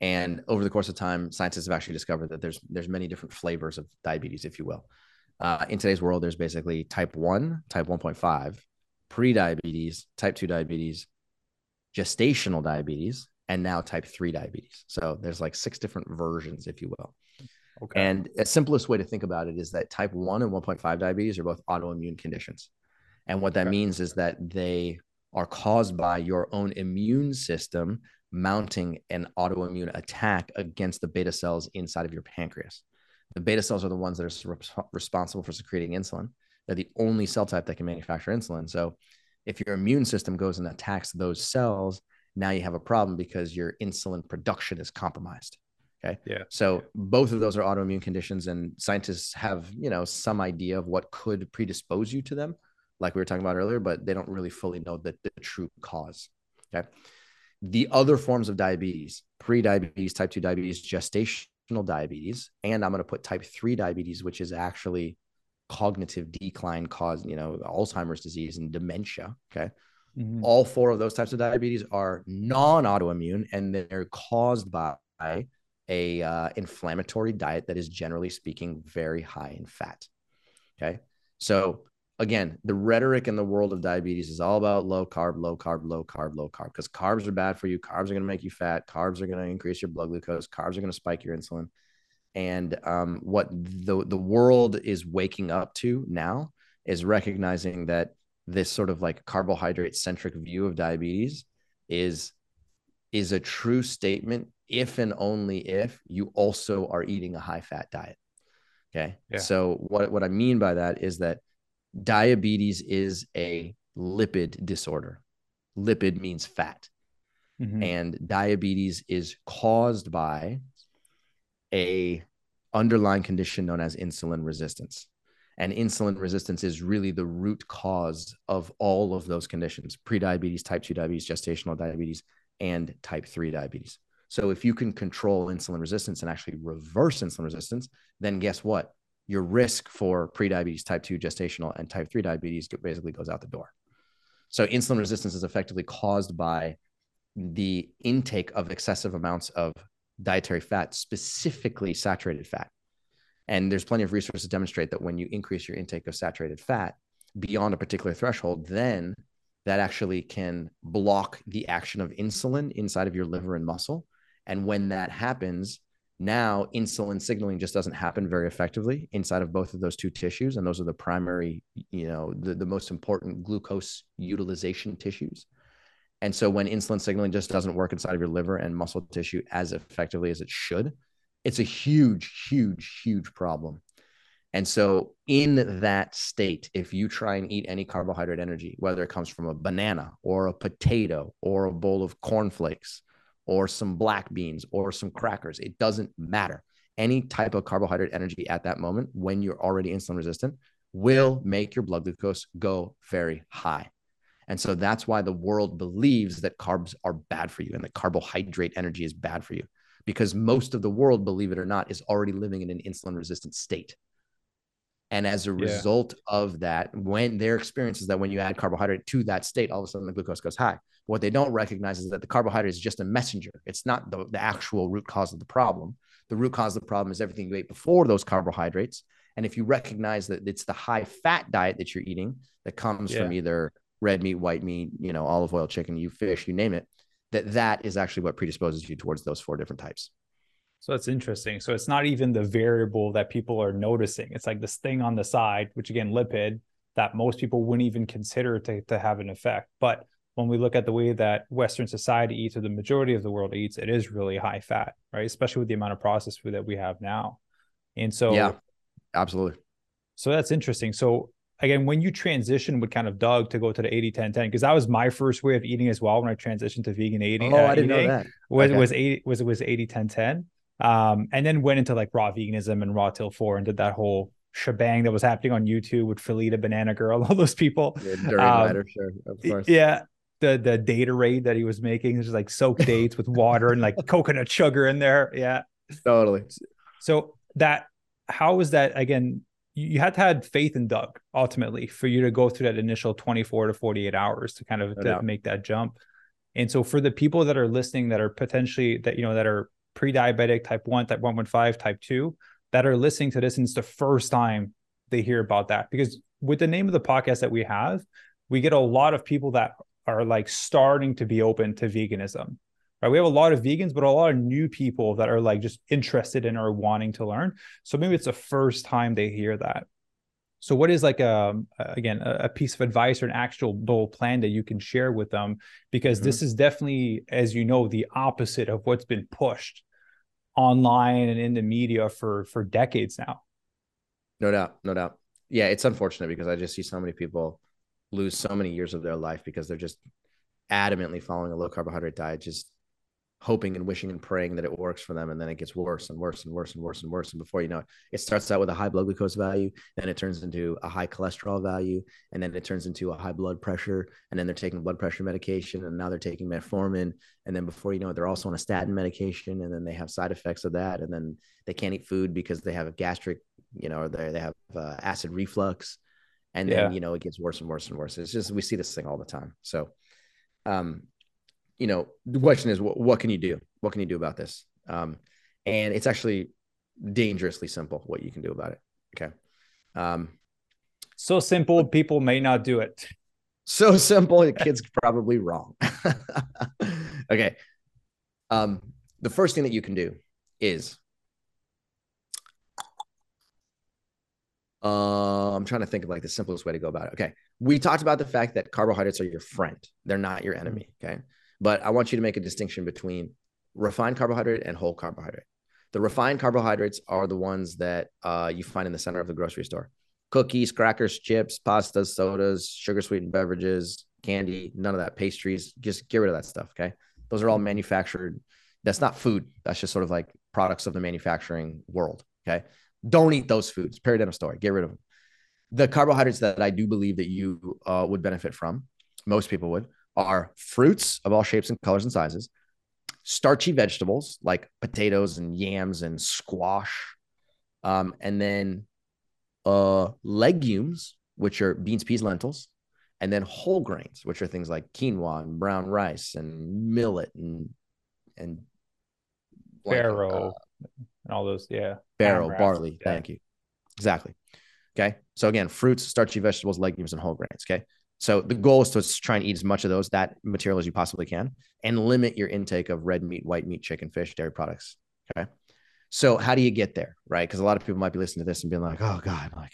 And over the course of time, scientists have actually discovered that there's there's many different flavors of diabetes, if you will. Uh, in today's world, there's basically type one, type 1.5, pre-diabetes, type two diabetes, gestational diabetes, and now type three diabetes. So there's like six different versions, if you will. Okay. And the simplest way to think about it is that type 1 and 1.5 diabetes are both autoimmune conditions. And what that okay. means is that they are caused by your own immune system mounting an autoimmune attack against the beta cells inside of your pancreas. The beta cells are the ones that are responsible for secreting insulin. They're the only cell type that can manufacture insulin. So if your immune system goes and attacks those cells, now you have a problem because your insulin production is compromised. Okay. Yeah. So both of those are autoimmune conditions, and scientists have you know some idea of what could predispose you to them, like we were talking about earlier, but they don't really fully know the, the true cause. Okay. The other forms of diabetes, pre-diabetes, type two diabetes, gestational diabetes, and I'm going to put type three diabetes, which is actually cognitive decline caused, you know, Alzheimer's disease and dementia. Okay. Mm-hmm. All four of those types of diabetes are non-autoimmune and they're caused by a uh, inflammatory diet that is generally speaking very high in fat. Okay. So again, the rhetoric in the world of diabetes is all about low carb, low carb, low carb, low carb, because carbs are bad for you. Carbs are going to make you fat. Carbs are going to increase your blood glucose. Carbs are going to spike your insulin. And um, what the, the world is waking up to now is recognizing that this sort of like carbohydrate centric view of diabetes is is a true statement if and only if you also are eating a high fat diet. Okay. Yeah. So what, what I mean by that is that diabetes is a lipid disorder. Lipid means fat. Mm-hmm. And diabetes is caused by a underlying condition known as insulin resistance. And insulin resistance is really the root cause of all of those conditions prediabetes, type 2 diabetes, gestational diabetes, and type 3 diabetes. So if you can control insulin resistance and actually reverse insulin resistance, then guess what? Your risk for prediabetes, type 2 gestational, and type 3 diabetes basically goes out the door. So insulin resistance is effectively caused by the intake of excessive amounts of dietary fat, specifically saturated fat. And there's plenty of research to demonstrate that when you increase your intake of saturated fat beyond a particular threshold, then that actually can block the action of insulin inside of your liver and muscle and when that happens, now insulin signaling just doesn't happen very effectively inside of both of those two tissues. And those are the primary, you know, the, the most important glucose utilization tissues. And so when insulin signaling just doesn't work inside of your liver and muscle tissue as effectively as it should, it's a huge, huge, huge problem. And so, in that state, if you try and eat any carbohydrate energy, whether it comes from a banana or a potato or a bowl of cornflakes or some black beans or some crackers. It doesn't matter. Any type of carbohydrate energy at that moment, when you're already insulin resistant, will make your blood glucose go very high. And so that's why the world believes that carbs are bad for you and that carbohydrate energy is bad for you because most of the world, believe it or not, is already living in an insulin resistant state. And as a yeah. result of that, when their experience is that when you add carbohydrate to that state, all of a sudden the glucose goes high. What they don't recognize is that the carbohydrate is just a messenger. It's not the, the actual root cause of the problem. The root cause of the problem is everything you ate before those carbohydrates. And if you recognize that it's the high fat diet that you're eating that comes yeah. from either red meat, white meat, you know, olive oil, chicken, you fish, you name it, that that is actually what predisposes you towards those four different types. So that's interesting. So it's not even the variable that people are noticing. It's like this thing on the side, which again, lipid, that most people wouldn't even consider to, to have an effect. But when we look at the way that Western society eats, or the majority of the world eats, it is really high fat, right? Especially with the amount of processed food that we have now. And so, yeah, absolutely. So that's interesting. So again, when you transition with kind of Doug to go to the 80 10 10, because that was my first way of eating as well when I transitioned to vegan 80. Oh, uh, I didn't know that. Was, okay. was 80 was it was 80 10 10 um, and then went into like raw veganism and raw till four and did that whole shebang that was happening on YouTube with Freelee Banana Girl, all those people. Yeah, during um, sure, of course. Yeah. The the data rate that he was making is like soaked dates with water and like coconut sugar in there. Yeah. Totally. So that how was that again? You had to have faith in Doug ultimately for you to go through that initial 24 to 48 hours to kind of no to make that jump. And so for the people that are listening that are potentially that you know that are pre-diabetic type 1, type 115, type 2 that are listening to this and it's the first time they hear about that because with the name of the podcast that we have, we get a lot of people that are like starting to be open to veganism. Right? We have a lot of vegans, but a lot of new people that are like just interested in or wanting to learn. So maybe it's the first time they hear that. So, what is like um, a again a piece of advice or an actual goal plan that you can share with them? Because mm-hmm. this is definitely, as you know, the opposite of what's been pushed online and in the media for for decades now. No doubt, no doubt. Yeah, it's unfortunate because I just see so many people lose so many years of their life because they're just adamantly following a low carbohydrate diet, just hoping and wishing and praying that it works for them and then it gets worse and worse and worse and worse and worse and before you know it it starts out with a high blood glucose value then it turns into a high cholesterol value and then it turns into a high blood pressure and then they're taking blood pressure medication and now they're taking metformin and then before you know it they're also on a statin medication and then they have side effects of that and then they can't eat food because they have a gastric you know or they, they have uh, acid reflux and then yeah. you know it gets worse and worse and worse it's just we see this thing all the time so um you know, the question is, what, what can you do? What can you do about this? Um, and it's actually dangerously simple what you can do about it. Okay. Um, so simple, people may not do it. So simple, the kid's probably wrong. okay. Um, the first thing that you can do is uh, I'm trying to think of like the simplest way to go about it. Okay. We talked about the fact that carbohydrates are your friend. They're not your enemy. Okay. But I want you to make a distinction between refined carbohydrate and whole carbohydrate. The refined carbohydrates are the ones that uh, you find in the center of the grocery store cookies, crackers, chips, pastas, sodas, sugar sweetened beverages, candy, none of that, pastries. Just get rid of that stuff. Okay. Those are all manufactured. That's not food. That's just sort of like products of the manufacturing world. Okay. Don't eat those foods. Period. End of story. Get rid of them. The carbohydrates that I do believe that you uh, would benefit from, most people would, are fruits of all shapes and colors and sizes, starchy vegetables like potatoes and yams and squash, um, and then uh, legumes, which are beans, peas, lentils, and then whole grains, which are things like quinoa and brown rice and millet and and farro uh, and all those, yeah, farro, barley. Yeah. Thank you. Exactly. Okay. So again, fruits, starchy vegetables, legumes, and whole grains. Okay. So the goal is to try and eat as much of those that material as you possibly can, and limit your intake of red meat, white meat, chicken, fish, dairy products. Okay. So how do you get there, right? Because a lot of people might be listening to this and being like, "Oh God, like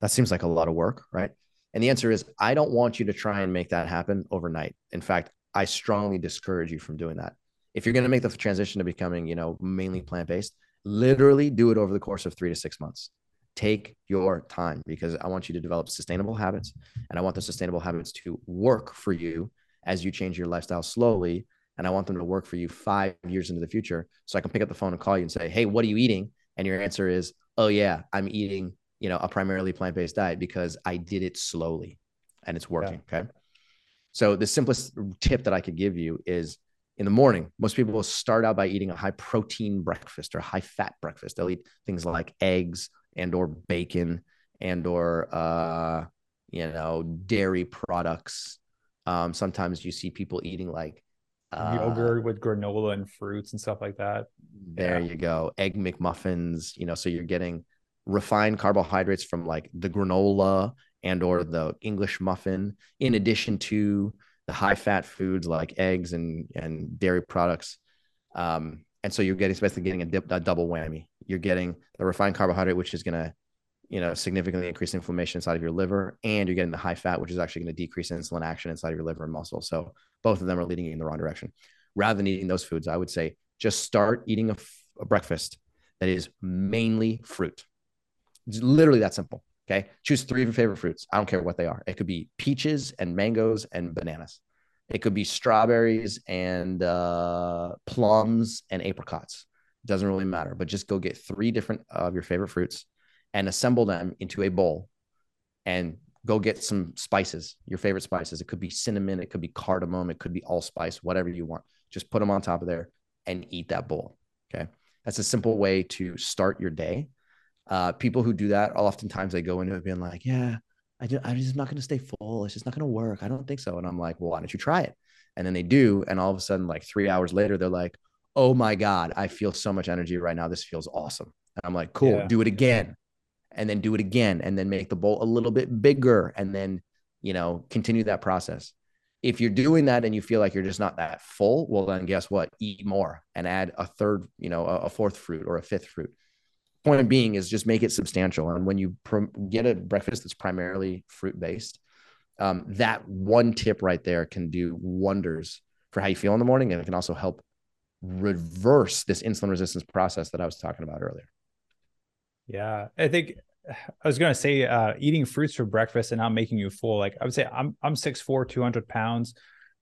that seems like a lot of work," right? And the answer is, I don't want you to try and make that happen overnight. In fact, I strongly discourage you from doing that. If you're going to make the transition to becoming, you know, mainly plant based, literally do it over the course of three to six months take your time because I want you to develop sustainable habits and I want the sustainable habits to work for you as you change your lifestyle slowly. And I want them to work for you five years into the future. So I can pick up the phone and call you and say, Hey, what are you eating? And your answer is, Oh, yeah, I'm eating, you know, a primarily plant based diet because I did it slowly and it's working. Yeah. Okay. So the simplest tip that I could give you is in the morning, most people will start out by eating a high protein breakfast or high fat breakfast. They'll eat things like eggs, and or bacon and or uh, you know dairy products. Um, sometimes you see people eating like uh, yogurt with granola and fruits and stuff like that. There yeah. you go. Egg McMuffins. You know, so you're getting refined carbohydrates from like the granola and or the English muffin, in addition to the high fat foods like eggs and and dairy products. Um, and so you're getting basically getting a, dip, a double whammy. You're getting the refined carbohydrate, which is going to, you know, significantly increase inflammation inside of your liver, and you're getting the high fat, which is actually going to decrease insulin action inside of your liver and muscle. So both of them are leading you in the wrong direction. Rather than eating those foods, I would say just start eating a, a breakfast that is mainly fruit. It's literally that simple. Okay. Choose three of your favorite fruits. I don't care what they are. It could be peaches and mangoes and bananas. It could be strawberries and uh, plums and apricots. Doesn't really matter, but just go get three different of your favorite fruits and assemble them into a bowl and go get some spices, your favorite spices. It could be cinnamon, it could be cardamom, it could be allspice, whatever you want. Just put them on top of there and eat that bowl. Okay. That's a simple way to start your day. Uh, people who do that, oftentimes they go into it being like, yeah, I just, I'm just not going to stay full. It's just not going to work. I don't think so. And I'm like, well, why don't you try it? And then they do. And all of a sudden, like three hours later, they're like, oh my God, I feel so much energy right now. This feels awesome. And I'm like, cool, yeah. do it again. And then do it again. And then make the bowl a little bit bigger. And then, you know, continue that process. If you're doing that and you feel like you're just not that full, well, then guess what? Eat more and add a third, you know, a, fourth fruit or a fifth fruit. Point being is just make it substantial. And when you pr- get a breakfast that's primarily fruit based, um, that one tip right there can do wonders for how you feel in the morning. And it can also help reverse this insulin resistance process that I was talking about earlier. Yeah, I think I was gonna say uh, eating fruits for breakfast and not making you full. Like I would say, I'm I'm six four, two hundred pounds.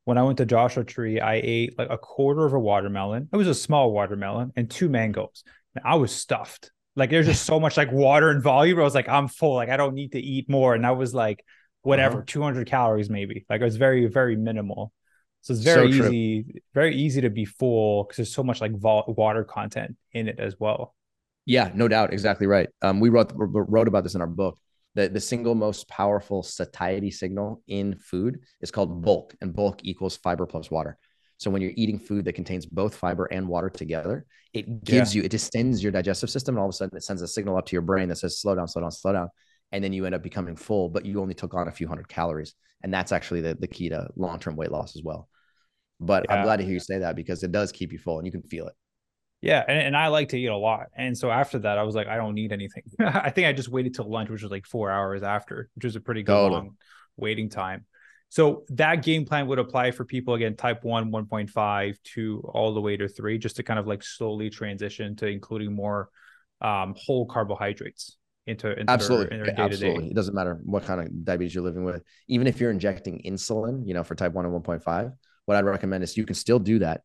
When I went to Joshua Tree, I ate like a quarter of a watermelon. It was a small watermelon and two mangoes. And I was stuffed. Like there's just so much like water and volume. I was like, I'm full. Like I don't need to eat more. And I was like, whatever, uh-huh. 200 calories maybe. Like it was very very minimal. So it's very so easy, very easy to be full because there's so much like water content in it as well. Yeah, no doubt, exactly right. Um, we wrote wrote about this in our book. The, the single most powerful satiety signal in food is called bulk, and bulk equals fiber plus water. So when you're eating food that contains both fiber and water together, it gives yeah. you, it distends your digestive system, and all of a sudden it sends a signal up to your brain that says, slow down, slow down, slow down. And then you end up becoming full, but you only took on a few hundred calories. And that's actually the, the key to long term weight loss as well. But yeah. I'm glad to hear you say that because it does keep you full and you can feel it. Yeah, and, and I like to eat a lot. And so after that, I was like, I don't need anything. I think I just waited till lunch, which was like four hours after, which was a pretty good totally. long waiting time. So that game plan would apply for people again, type one, 1.5 to all the way to three, just to kind of like slowly transition to including more um, whole carbohydrates into, into absolutely, their, absolutely. It doesn't matter what kind of diabetes you're living with. Even if you're injecting insulin, you know, for type one and 1.5, what I'd recommend is you can still do that,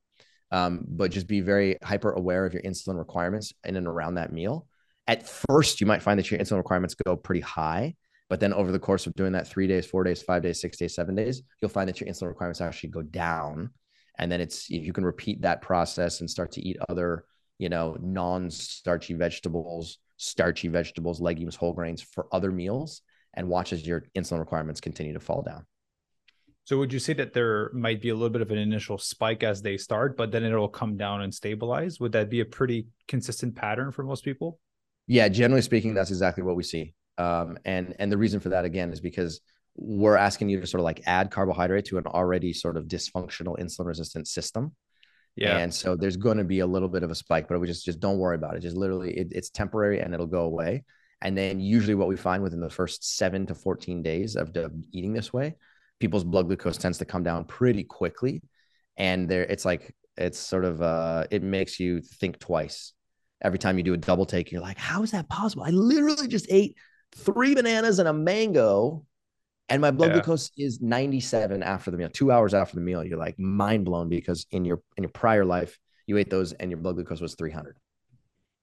um, but just be very hyper aware of your insulin requirements in and around that meal. At first, you might find that your insulin requirements go pretty high, but then over the course of doing that three days, four days, five days, six days, seven days, you'll find that your insulin requirements actually go down. And then it's you can repeat that process and start to eat other, you know, non-starchy vegetables, starchy vegetables, legumes, whole grains for other meals, and watch as your insulin requirements continue to fall down. So would you say that there might be a little bit of an initial spike as they start, but then it'll come down and stabilize? Would that be a pretty consistent pattern for most people? Yeah, generally speaking, that's exactly what we see. Um, and and the reason for that again is because we're asking you to sort of like add carbohydrate to an already sort of dysfunctional insulin resistant system. Yeah. And so there's going to be a little bit of a spike, but we just just don't worry about it. Just literally, it, it's temporary and it'll go away. And then usually, what we find within the first seven to 14 days of, of eating this way people's blood glucose tends to come down pretty quickly. And there it's like it's sort of uh it makes you think twice. Every time you do a double take you're like how is that possible? I literally just ate three bananas and a mango and my blood yeah. glucose is 97 after the meal. Two hours after the meal you're like mind blown because in your in your prior life you ate those and your blood glucose was 300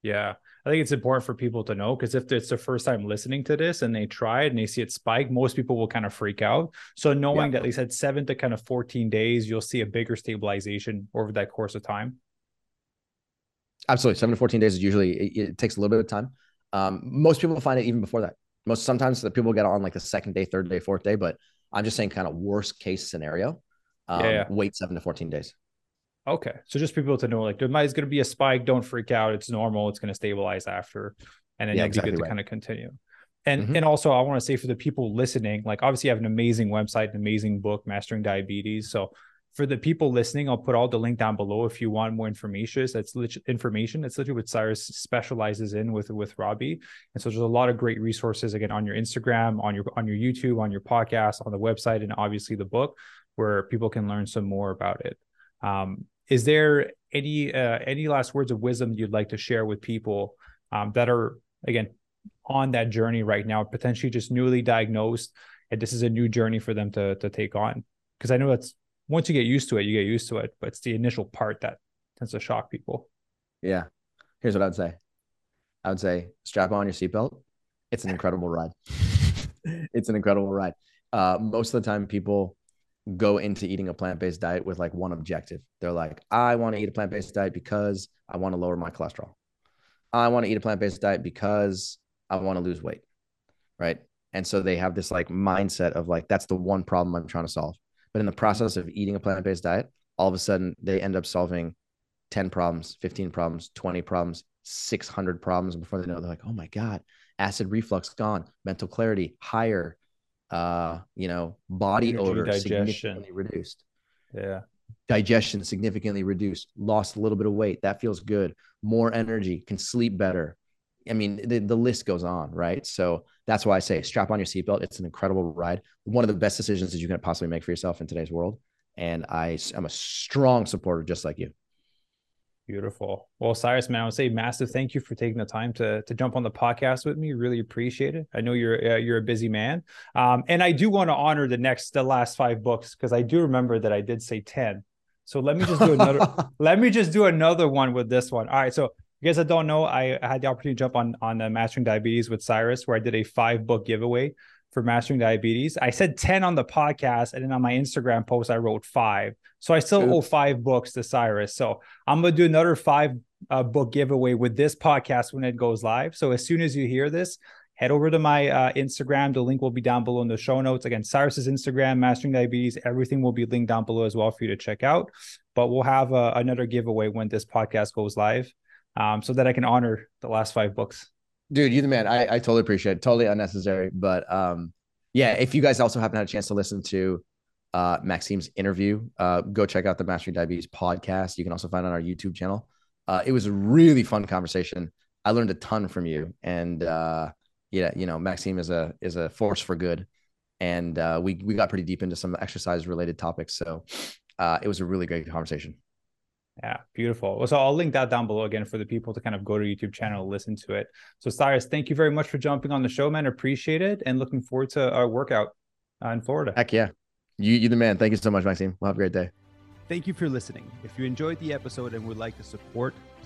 yeah I think it's important for people to know because if it's their first time listening to this and they try it and they see it spike, most people will kind of freak out. So knowing yeah. that they said seven to kind of 14 days, you'll see a bigger stabilization over that course of time. Absolutely. Seven to 14 days is usually, it, it takes a little bit of time. Um, most people find it even before that. Most sometimes the people get on like the second day, third day, fourth day, but I'm just saying kind of worst case scenario. Um, yeah, yeah. Wait seven to 14 days. Okay. So just people to know like there might is going to be a spike. Don't freak out. It's normal. It's going to stabilize after. And then yeah, you'll exactly be good right. to kind of continue. And mm-hmm. and also I want to say for the people listening, like obviously you have an amazing website, an amazing book, Mastering Diabetes. So for the people listening, I'll put all the link down below if you want more information. That's lit- information. It's literally what Cyrus specializes in with with Robby. And so there's a lot of great resources again on your Instagram, on your on your YouTube, on your podcast, on the website, and obviously the book where people can learn some more about it. Um, is there any uh, any last words of wisdom you'd like to share with people um, that are again on that journey right now, potentially just newly diagnosed, and this is a new journey for them to to take on? Because I know that's once you get used to it, you get used to it, but it's the initial part that tends to shock people. Yeah, here's what I'd say. I would say strap on your seatbelt It's an incredible ride. it's an incredible ride. Uh, most of the time, people go into eating a plant-based diet with like one objective. They're like, I want to eat a plant-based diet because I want to lower my cholesterol. I want to eat a plant-based diet because I want to lose weight. Right. And so they have this like mindset of like, that's the one problem I'm trying to solve. But in the process of eating a plant-based diet, all of a sudden they end up solving 10 problems, 15 problems, 20 problems, 600 problems before they know they're like, oh my God, acid reflux gone, mental clarity higher, uh, you know, body Energy, odor digestion. significantly reduced. Yeah. Digestion significantly reduced, lost a little bit of weight. That feels good. More energy, can sleep better. I mean, the, the list goes on, right? So that's why I say strap on your seatbelt. It's an incredible ride. One of the best decisions that you can possibly make for yourself in today's world. And I am a strong supporter, just like you. Beautiful. Well, Cyrus, man, I would say massive thank you for taking the time to to jump on the podcast with me. Really appreciate it. I know you're uh, you're a busy man, um, and I do want to honor the next the last five books because I do remember that I did say ten. So let me just do another. let me just do another one with this one. All right. So you guys that don't know, I had the opportunity to jump on on the Mastering Diabetes with Cyrus, where I did a five book giveaway for mastering diabetes. I said 10 on the podcast, and then on my Instagram post, I wrote five. So I still Oops. owe five books to Cyrus. So I'm going to do another five uh, book giveaway with this podcast when it goes live. So as soon as you hear this, head over to my uh, Instagram. The link will be down below in the show notes. Again, Cyrus's Instagram, Mastering Diabetes, everything will be linked down below as well for you to check out. But we'll have uh, another giveaway when this podcast goes live um, so that I can honor the last five books dude, you the man. I, I totally appreciate it. Totally unnecessary. But um, yeah, if you guys also haven't had a chance to listen to uh, Maxime's interview, uh, go check out the Mastering Diabetes podcast. You can also find on our YouTube channel. Uh, it was a really fun conversation. I learned a ton from you, and uh, yeah, you know, Maxime is a is a force for good, and uh, we we got pretty deep into some exercise related topics. So uh, it was a really great conversation. Yeah, beautiful. So I'll link that down below again for the people to kind of go to YouTube channel, listen to it. So Cyrus, thank you very much for jumping on the show, man. Appreciate it, and looking forward to our workout uh, in Florida. Heck yeah, you you the man. Thank you so much, Maxime. We'll have a great day. Thank you for listening. If you enjoyed the episode and would like to support,